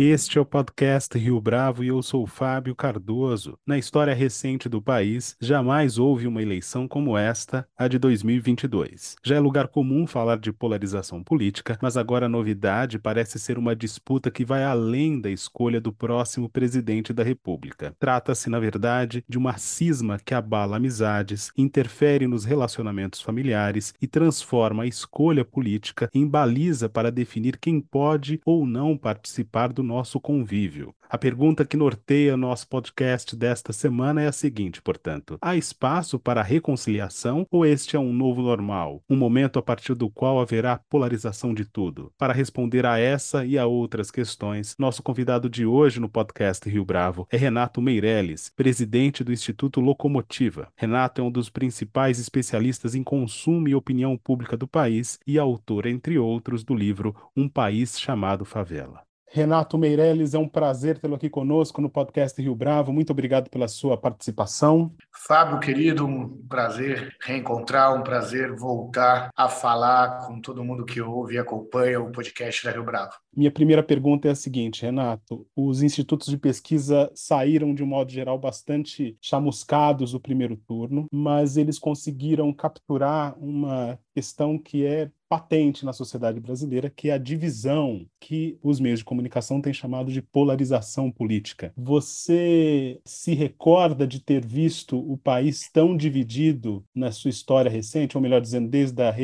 Este é o podcast Rio Bravo e eu sou Fábio Cardoso. Na história recente do país, jamais houve uma eleição como esta, a de 2022. Já é lugar comum falar de polarização política, mas agora a novidade parece ser uma disputa que vai além da escolha do próximo presidente da República. Trata-se, na verdade, de uma cisma que abala amizades, interfere nos relacionamentos familiares e transforma a escolha política em baliza para definir quem pode ou não participar do nosso convívio. A pergunta que norteia nosso podcast desta semana é a seguinte, portanto: há espaço para reconciliação ou este é um novo normal, um momento a partir do qual haverá polarização de tudo? Para responder a essa e a outras questões, nosso convidado de hoje no podcast Rio Bravo é Renato Meirelles, presidente do Instituto Locomotiva. Renato é um dos principais especialistas em consumo e opinião pública do país e autor, entre outros, do livro Um País Chamado Favela. Renato Meirelles, é um prazer tê-lo aqui conosco no podcast Rio Bravo. Muito obrigado pela sua participação. Fábio, querido, um prazer reencontrar, um prazer voltar a falar com todo mundo que ouve e acompanha o podcast da Rio Bravo. Minha primeira pergunta é a seguinte, Renato: os institutos de pesquisa saíram, de um modo geral, bastante chamuscados do primeiro turno, mas eles conseguiram capturar uma questão que é patente na sociedade brasileira, que é a divisão que os meios de comunicação têm chamado de polarização política. Você se recorda de ter visto o país tão dividido na sua história recente, ou melhor dizendo, desde a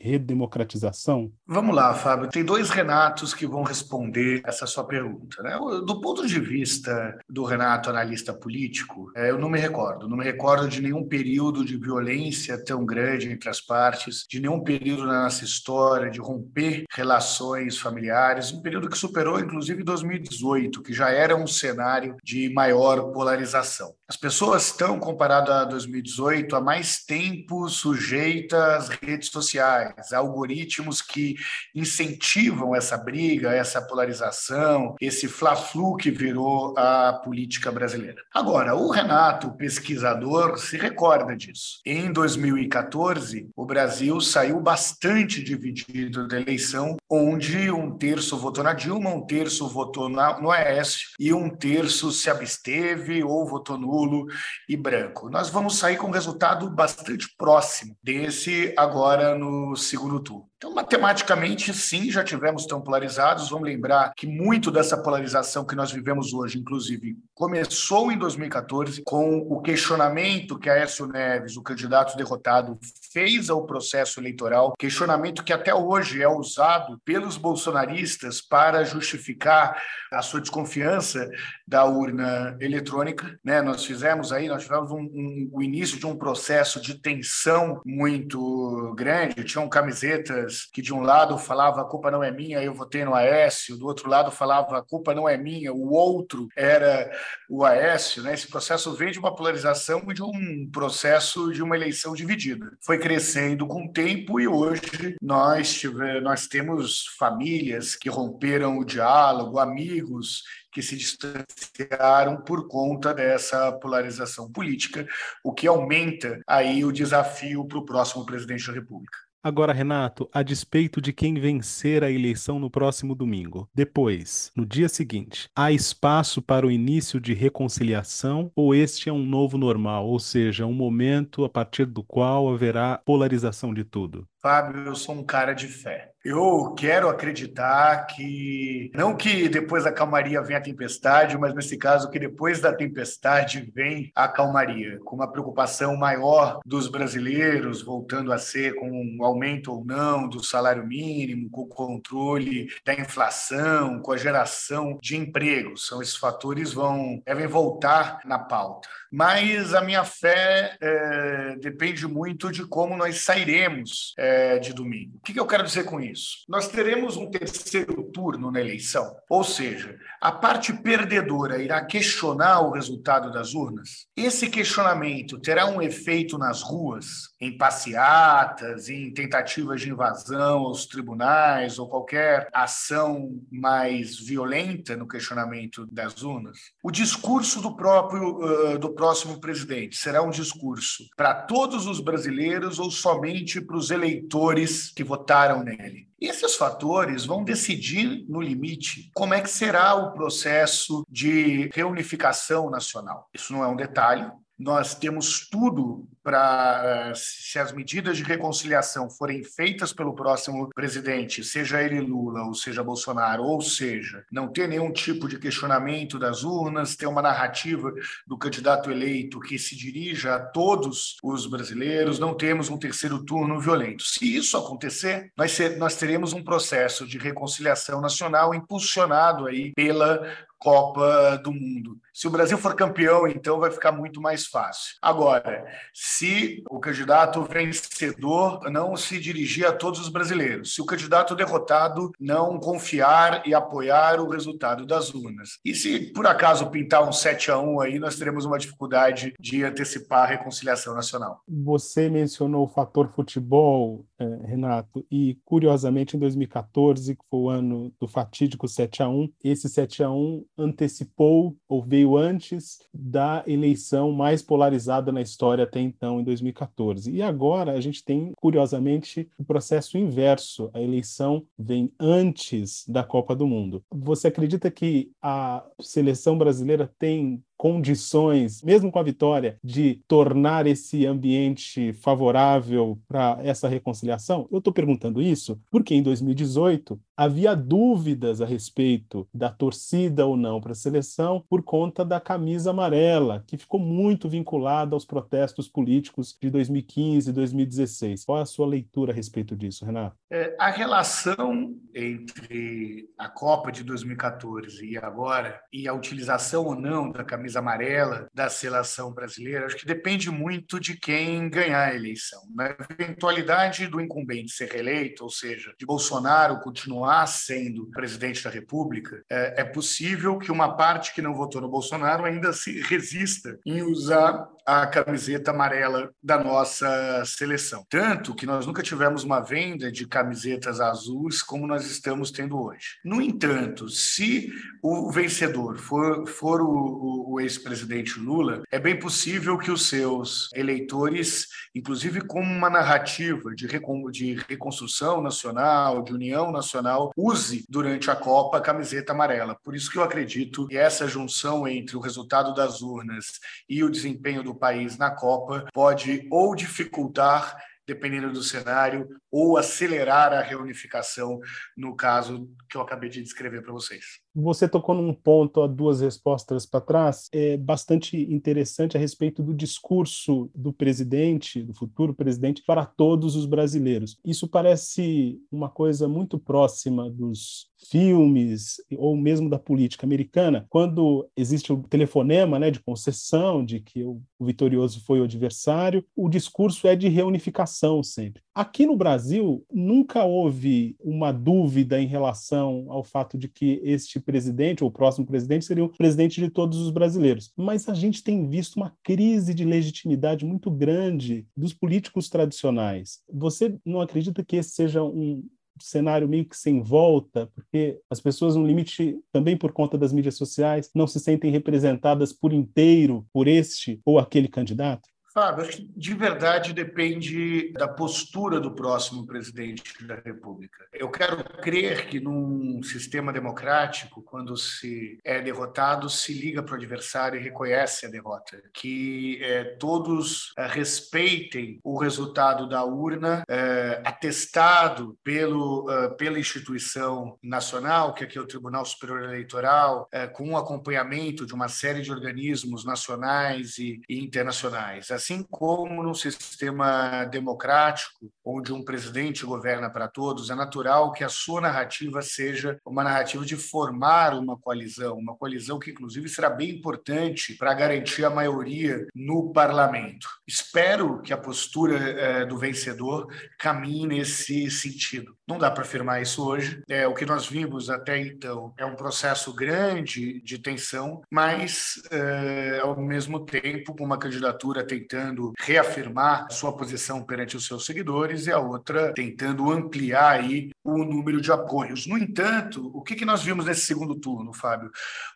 redemocratização? Vamos lá, Fábio. Tem dois Renatos que vão responder essa sua pergunta. Né? Do ponto de vista do Renato, analista político, é, eu não me recordo. Não me recordo de nenhum período de violência tão grande entre as partes, de nenhum período na nossa história de romper relações familiares, um período que superou inclusive 2018, que já era um cenário de maior polarização. As pessoas estão, comparado a 2018, há mais tempo sujeitas às redes sociais, a algoritmos que incentivam essa briga, essa polarização, esse fla-flu que virou a política brasileira. Agora, o Renato, pesquisador, se recorda disso. Em 2014, o Brasil saiu bastante dividido da eleição, onde um terço votou na Dilma, um terço votou na, no Aécio e um terço se absteve ou votou nulo e branco. Nós vamos sair com um resultado bastante próximo desse agora no segundo turno. Então, matematicamente, sim, já tivemos tão polarizados. Vamos lembrar que muito dessa polarização que nós vivemos hoje, inclusive, começou em 2014 com o questionamento que Aécio Neves, o candidato derrotado, fez ao processo eleitoral, questionamento que até hoje é usado pelos bolsonaristas para justificar a sua desconfiança da urna eletrônica. Né? Nós fizemos aí, nós tivemos um, um, o início de um processo de tensão muito grande, tinham camisetas que de um lado falava a culpa não é minha, eu votei no Aécio, do outro lado falava a culpa não é minha, o outro era o Aécio. Né? Esse processo vem de uma polarização e de um processo de uma eleição dividida. Foi crescendo com o tempo e hoje nós, tive, nós temos famílias que romperam o diálogo, amigos que se distanciaram por conta dessa polarização política, o que aumenta aí o desafio para o próximo presidente da República. Agora, Renato, a despeito de quem vencer a eleição no próximo domingo, depois, no dia seguinte, há espaço para o início de reconciliação ou este é um novo normal, ou seja, um momento a partir do qual haverá polarização de tudo? Fábio, eu sou um cara de fé. Eu quero acreditar que, não que depois da calmaria vem a tempestade, mas nesse caso que depois da tempestade vem a calmaria, com uma preocupação maior dos brasileiros, voltando a ser com um aumento ou não do salário mínimo, com o controle da inflação, com a geração de empregos. São esses fatores vão devem voltar na pauta. Mas a minha fé é, depende muito de como nós sairemos. É, é, de domingo. O que eu quero dizer com isso? Nós teremos um terceiro turno na eleição, ou seja, a parte perdedora irá questionar o resultado das urnas. Esse questionamento terá um efeito nas ruas em passeatas, em tentativas de invasão aos tribunais ou qualquer ação mais violenta no questionamento das urnas. O discurso do próprio uh, do próximo presidente será um discurso para todos os brasileiros ou somente para os eleitores que votaram nele? Esses fatores vão decidir, no limite, como é que será o processo de reunificação nacional. Isso não é um detalhe, nós temos tudo para, eh, se as medidas de reconciliação forem feitas pelo próximo presidente, seja ele Lula ou seja Bolsonaro, ou seja, não ter nenhum tipo de questionamento das urnas, ter uma narrativa do candidato eleito que se dirija a todos os brasileiros, não temos um terceiro turno violento. Se isso acontecer, nós, nós teremos um processo de reconciliação nacional impulsionado aí pela Copa do Mundo. Se o Brasil for campeão, então vai ficar muito mais fácil. Agora, se o candidato vencedor não se dirigir a todos os brasileiros, se o candidato derrotado não confiar e apoiar o resultado das urnas. E se por acaso pintar um 7 a 1 aí, nós teremos uma dificuldade de antecipar a reconciliação nacional. Você mencionou o fator futebol, eh, Renato, e curiosamente em 2014, que foi o ano do fatídico 7 a 1, esse 7 a 1 antecipou ou veio antes da eleição mais polarizada na história até então, em 2014. E agora a gente tem, curiosamente, o processo inverso. A eleição vem antes da Copa do Mundo. Você acredita que a seleção brasileira tem condições, mesmo com a vitória, de tornar esse ambiente favorável para essa reconciliação? Eu estou perguntando isso porque em 2018 havia dúvidas a respeito da torcida ou não para a seleção por conta da camisa amarela, que ficou muito vinculada aos protestos políticos de 2015 e 2016. Qual é a sua leitura a respeito disso, Renato? É, a relação entre a Copa de 2014 e agora, e a utilização ou não da camisa amarela da seleção brasileira, acho que depende muito de quem ganhar a eleição. Na eventualidade do incumbente ser reeleito, ou seja, de Bolsonaro continuar sendo presidente da República, é, é possível que uma parte que não votou no Bolsonaro ainda se resista em usar a camiseta amarela da nossa seleção. Tanto que nós nunca tivemos uma venda de camisetas azuis como nós estamos tendo hoje. No entanto, se o vencedor for, for o, o, o ex-presidente Lula, é bem possível que os seus eleitores, inclusive como uma narrativa de, recon, de reconstrução nacional, de união nacional, use durante a Copa a camiseta amarela. Por isso que eu acredito que essa junção entre o resultado das urnas e o desempenho do país na Copa pode ou dificultar dependendo do cenário, ou acelerar a reunificação, no caso que eu acabei de descrever para vocês. Você tocou num ponto há duas respostas para trás, é bastante interessante a respeito do discurso do presidente, do futuro presidente, para todos os brasileiros. Isso parece uma coisa muito próxima dos filmes ou mesmo da política americana, quando existe o telefonema né, de concessão de que o vitorioso foi o adversário, o discurso é de reunificação sempre. Aqui no Brasil, nunca houve uma dúvida em relação ao fato de que este presidente, ou o próximo presidente, seria o presidente de todos os brasileiros. Mas a gente tem visto uma crise de legitimidade muito grande dos políticos tradicionais. Você não acredita que esse seja um, cenário meio que sem volta, porque as pessoas, no limite, também por conta das mídias sociais, não se sentem representadas por inteiro por este ou aquele candidato? Fábio, acho que de verdade depende da postura do próximo presidente da República. Eu quero crer que num sistema democrático, quando se é derrotado, se liga para o adversário e reconhece a derrota. Que é, todos é, respeitem o resultado da urna, é, atestado pelo, é, pela instituição nacional, que aqui é o Tribunal Superior Eleitoral, é, com um acompanhamento de uma série de organismos nacionais e, e internacionais assim como no sistema democrático, onde um presidente governa para todos, é natural que a sua narrativa seja uma narrativa de formar uma coalizão, uma coalizão que, inclusive, será bem importante para garantir a maioria no parlamento. Espero que a postura é, do vencedor caminhe nesse sentido. Não dá para afirmar isso hoje. É, o que nós vimos até então é um processo grande de tensão, mas, é, ao mesmo tempo, uma candidatura tentando tentando reafirmar sua posição perante os seus seguidores e a outra tentando ampliar aí o número de apoios. No entanto, o que, que nós vimos nesse segundo turno, Fábio?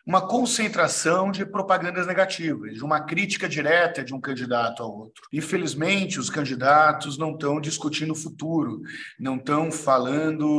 Uma concentração de propagandas negativas, de uma crítica direta de um candidato ao outro. Infelizmente, os candidatos não estão discutindo o futuro, não estão falando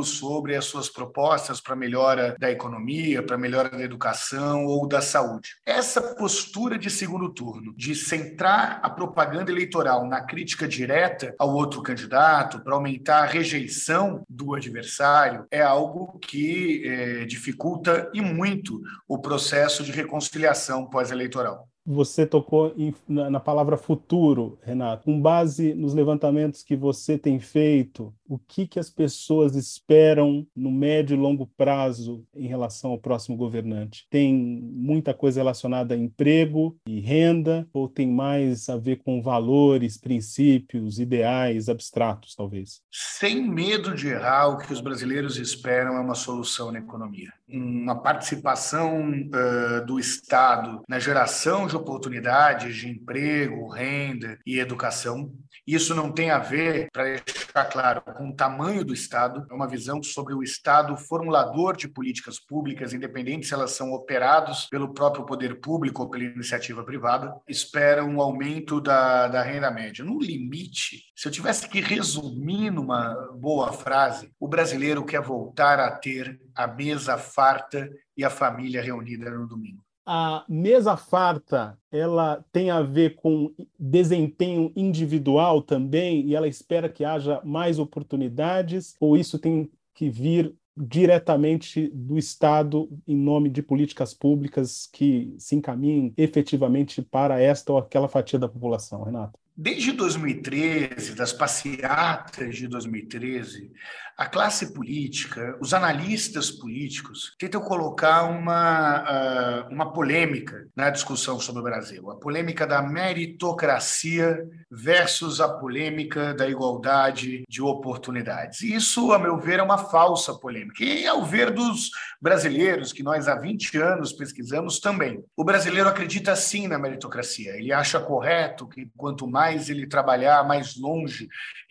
sobre as suas propostas para melhora da economia, para melhora da educação ou da saúde. Essa postura de segundo turno, de centrar a propaganda eleitoral na crítica direta ao outro candidato, para aumentar a rejeição do adversário, é algo que é, dificulta e muito o processo de reconciliação pós-eleitoral. Você tocou em, na, na, palavra futuro, Renato. Com base nos levantamentos que você tem feito, o que, que as pessoas esperam no médio e longo prazo em relação ao próximo governante? Tem muita coisa relacionada a emprego e renda, ou tem mais a ver com valores, princípios, ideais abstratos, talvez? Sem medo de errar, o que os brasileiros esperam é uma solução na economia. Uma participação uh, do Estado na geração de oportunidades de emprego, renda e educação. Isso não tem a ver, para deixar claro, com o tamanho do Estado, é uma visão sobre o Estado formulador de políticas públicas, independente se elas são operados pelo próprio poder público ou pela iniciativa privada, espera um aumento da, da renda média. No limite, se eu tivesse que resumir numa boa frase, o brasileiro quer voltar a ter a mesa farta e a família reunida no domingo a mesa farta ela tem a ver com desempenho individual também e ela espera que haja mais oportunidades ou isso tem que vir diretamente do Estado em nome de políticas públicas que se encaminhem efetivamente para esta ou aquela fatia da população, Renato? Desde 2013, das passeatas de 2013, a classe política, os analistas políticos tentam colocar uma, uh, uma polêmica na discussão sobre o Brasil. A polêmica da meritocracia versus a polêmica da igualdade de oportunidades. Isso, a meu ver, é uma falsa polêmica. E ao ver dos brasileiros, que nós há 20 anos pesquisamos também, o brasileiro acredita sim na meritocracia. Ele acha correto que quanto mais ele trabalhar, mais longe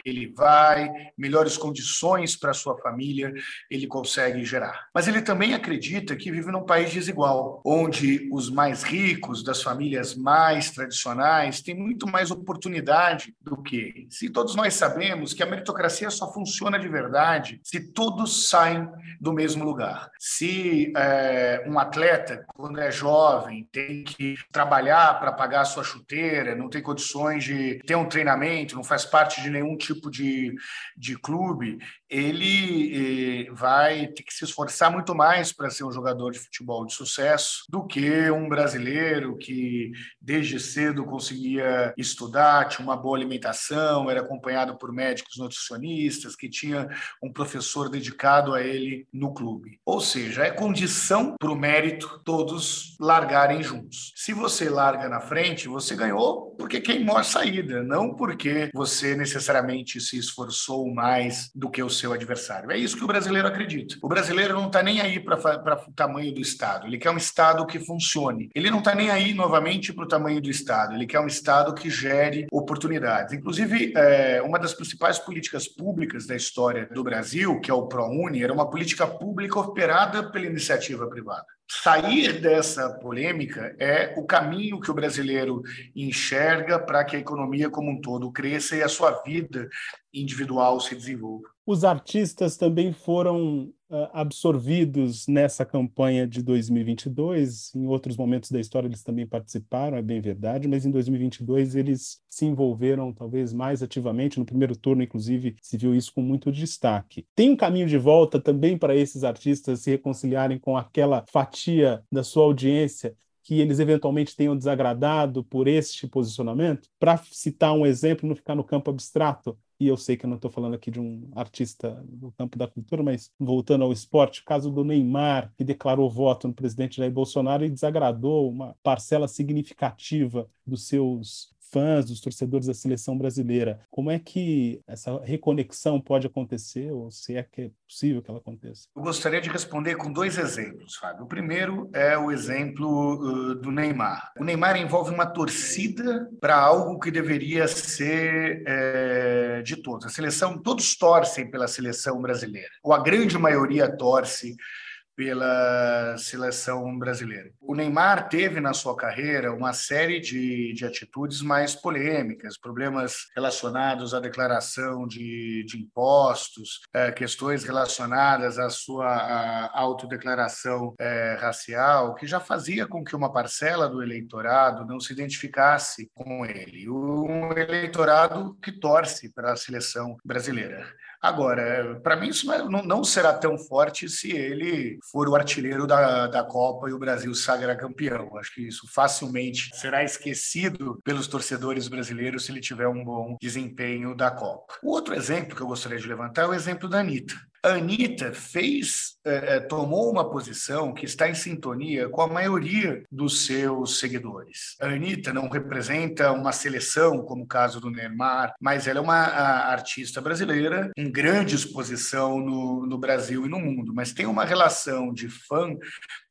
ele vai, melhores condições para sua família ele consegue gerar. Mas ele também acredita que vive num país desigual, onde os mais ricos das famílias mais tradicionais têm muito mais oportunidade do que. Se todos nós sabemos que a meritocracia só funciona de verdade se todos saem do mesmo lugar. Se é, um atleta, quando é jovem, tem que trabalhar para pagar a sua chuteira, não tem condições de ter um treinamento, não faz parte de nenhum tipo de, de clube, ele eh, vai ter que se esforçar muito mais para ser um jogador de futebol de sucesso do que um brasileiro que desde cedo conseguia estudar, tinha uma boa alimentação, era acompanhado por médicos nutricionistas, que tinha um professor dedicado a ele no clube. Ou seja, é condição para o mérito todos largarem juntos. Se você larga na frente, você ganhou porque queimou a saída, não porque você necessariamente se esforçou mais do que o seu adversário. É isso que o brasileiro acredita. O brasileiro não está nem aí para o tamanho do Estado. Ele quer um Estado que funcione. Ele não está nem aí, novamente, para o tamanho do Estado. Ele quer um Estado que gere oportunidades. Inclusive, é, uma das principais políticas públicas da história do Brasil, que é o ProUni, era uma política pública operada pela iniciativa privada. Sair dessa polêmica é o caminho que o brasileiro enxerga para que a economia como um todo cresça e a sua vida individual se desenvolva. Os artistas também foram absorvidos nessa campanha de 2022. Em outros momentos da história eles também participaram, é bem verdade, mas em 2022 eles se envolveram talvez mais ativamente. No primeiro turno, inclusive, se viu isso com muito destaque. Tem um caminho de volta também para esses artistas se reconciliarem com aquela fatia da sua audiência que eles eventualmente tenham desagradado por este posicionamento? Para citar um exemplo, não ficar no campo abstrato, e eu sei que eu não estou falando aqui de um artista do campo da cultura, mas voltando ao esporte, o caso do Neymar, que declarou voto no presidente Jair Bolsonaro e desagradou uma parcela significativa dos seus fãs, dos torcedores da seleção brasileira. Como é que essa reconexão pode acontecer, ou se é que é possível que ela aconteça? Eu gostaria de responder com dois exemplos, Fábio. O primeiro é o exemplo uh, do Neymar. O Neymar envolve uma torcida para algo que deveria ser é, de todos. A seleção, todos torcem pela seleção brasileira, ou a grande maioria torce pela seleção brasileira. O Neymar teve na sua carreira uma série de, de atitudes mais polêmicas, problemas relacionados à declaração de, de impostos, é, questões relacionadas à sua à autodeclaração é, racial, que já fazia com que uma parcela do eleitorado não se identificasse com ele. Um eleitorado que torce para a seleção brasileira. Agora, para mim, isso não, não, será tão forte se ele for o artilheiro da, da Copa e o Brasil sagra campeão. Acho que isso facilmente será esquecido pelos torcedores brasileiros se ele tiver um bom desempenho da Copa. O outro exemplo que eu gostaria de levantar é o exemplo da Anitta. A Anitta fez, é, tomou uma posição que está em sintonia com a maioria dos seus seguidores. A Anitta não representa uma seleção, como o caso do Neymar, mas ela é uma artista brasileira em grande exposição no, no Brasil e no mundo, mas tem uma relação de fã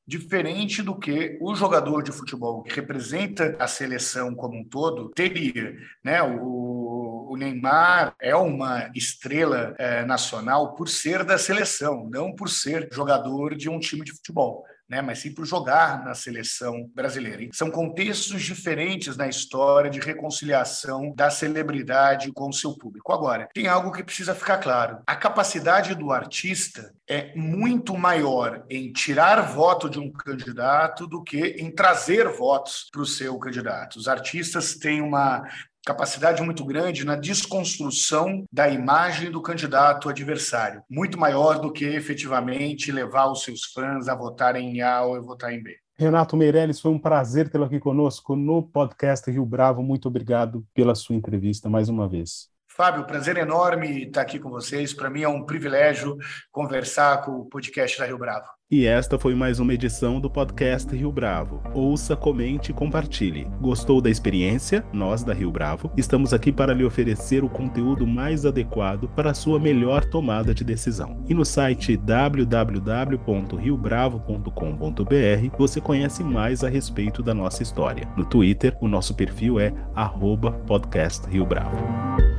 diferente do que o jogador de futebol que representa a seleção como um todo teria, né? O, o Neymar é uma estrela é, nacional por ser da seleção, não por ser jogador de um time de futebol né, mas sim por jogar na seleção brasileira. São contextos diferentes na história de reconciliação da celebridade com o seu público. Agora, tem algo que precisa ficar claro: a capacidade do artista é muito maior em tirar voto de um candidato do que em trazer votos para o seu candidato. Os artistas têm uma capacidade muito grande na desconstrução da imagem do candidato adversário, muito maior do que efetivamente levar os seus fãs a votarem em A ou a votar em B. Renato Meirelles, foi um prazer tê-lo aqui conosco no podcast Rio Bravo. Muito obrigado pela sua entrevista mais uma vez. Fábio, prazer enorme estar aqui com vocês. Para mim é um privilégio conversar com o podcast da Rio Bravo. E esta foi mais uma edição do podcast Rio Bravo. Ouça, comente e compartilhe. Gostou da experiência? Nós da Rio Bravo estamos aqui para lhe oferecer o conteúdo mais adequado para a sua melhor tomada de decisão. E no site www.riobravo.com.br você conhece mais a respeito da nossa história. No Twitter, o nosso perfil é @podcastriobravo.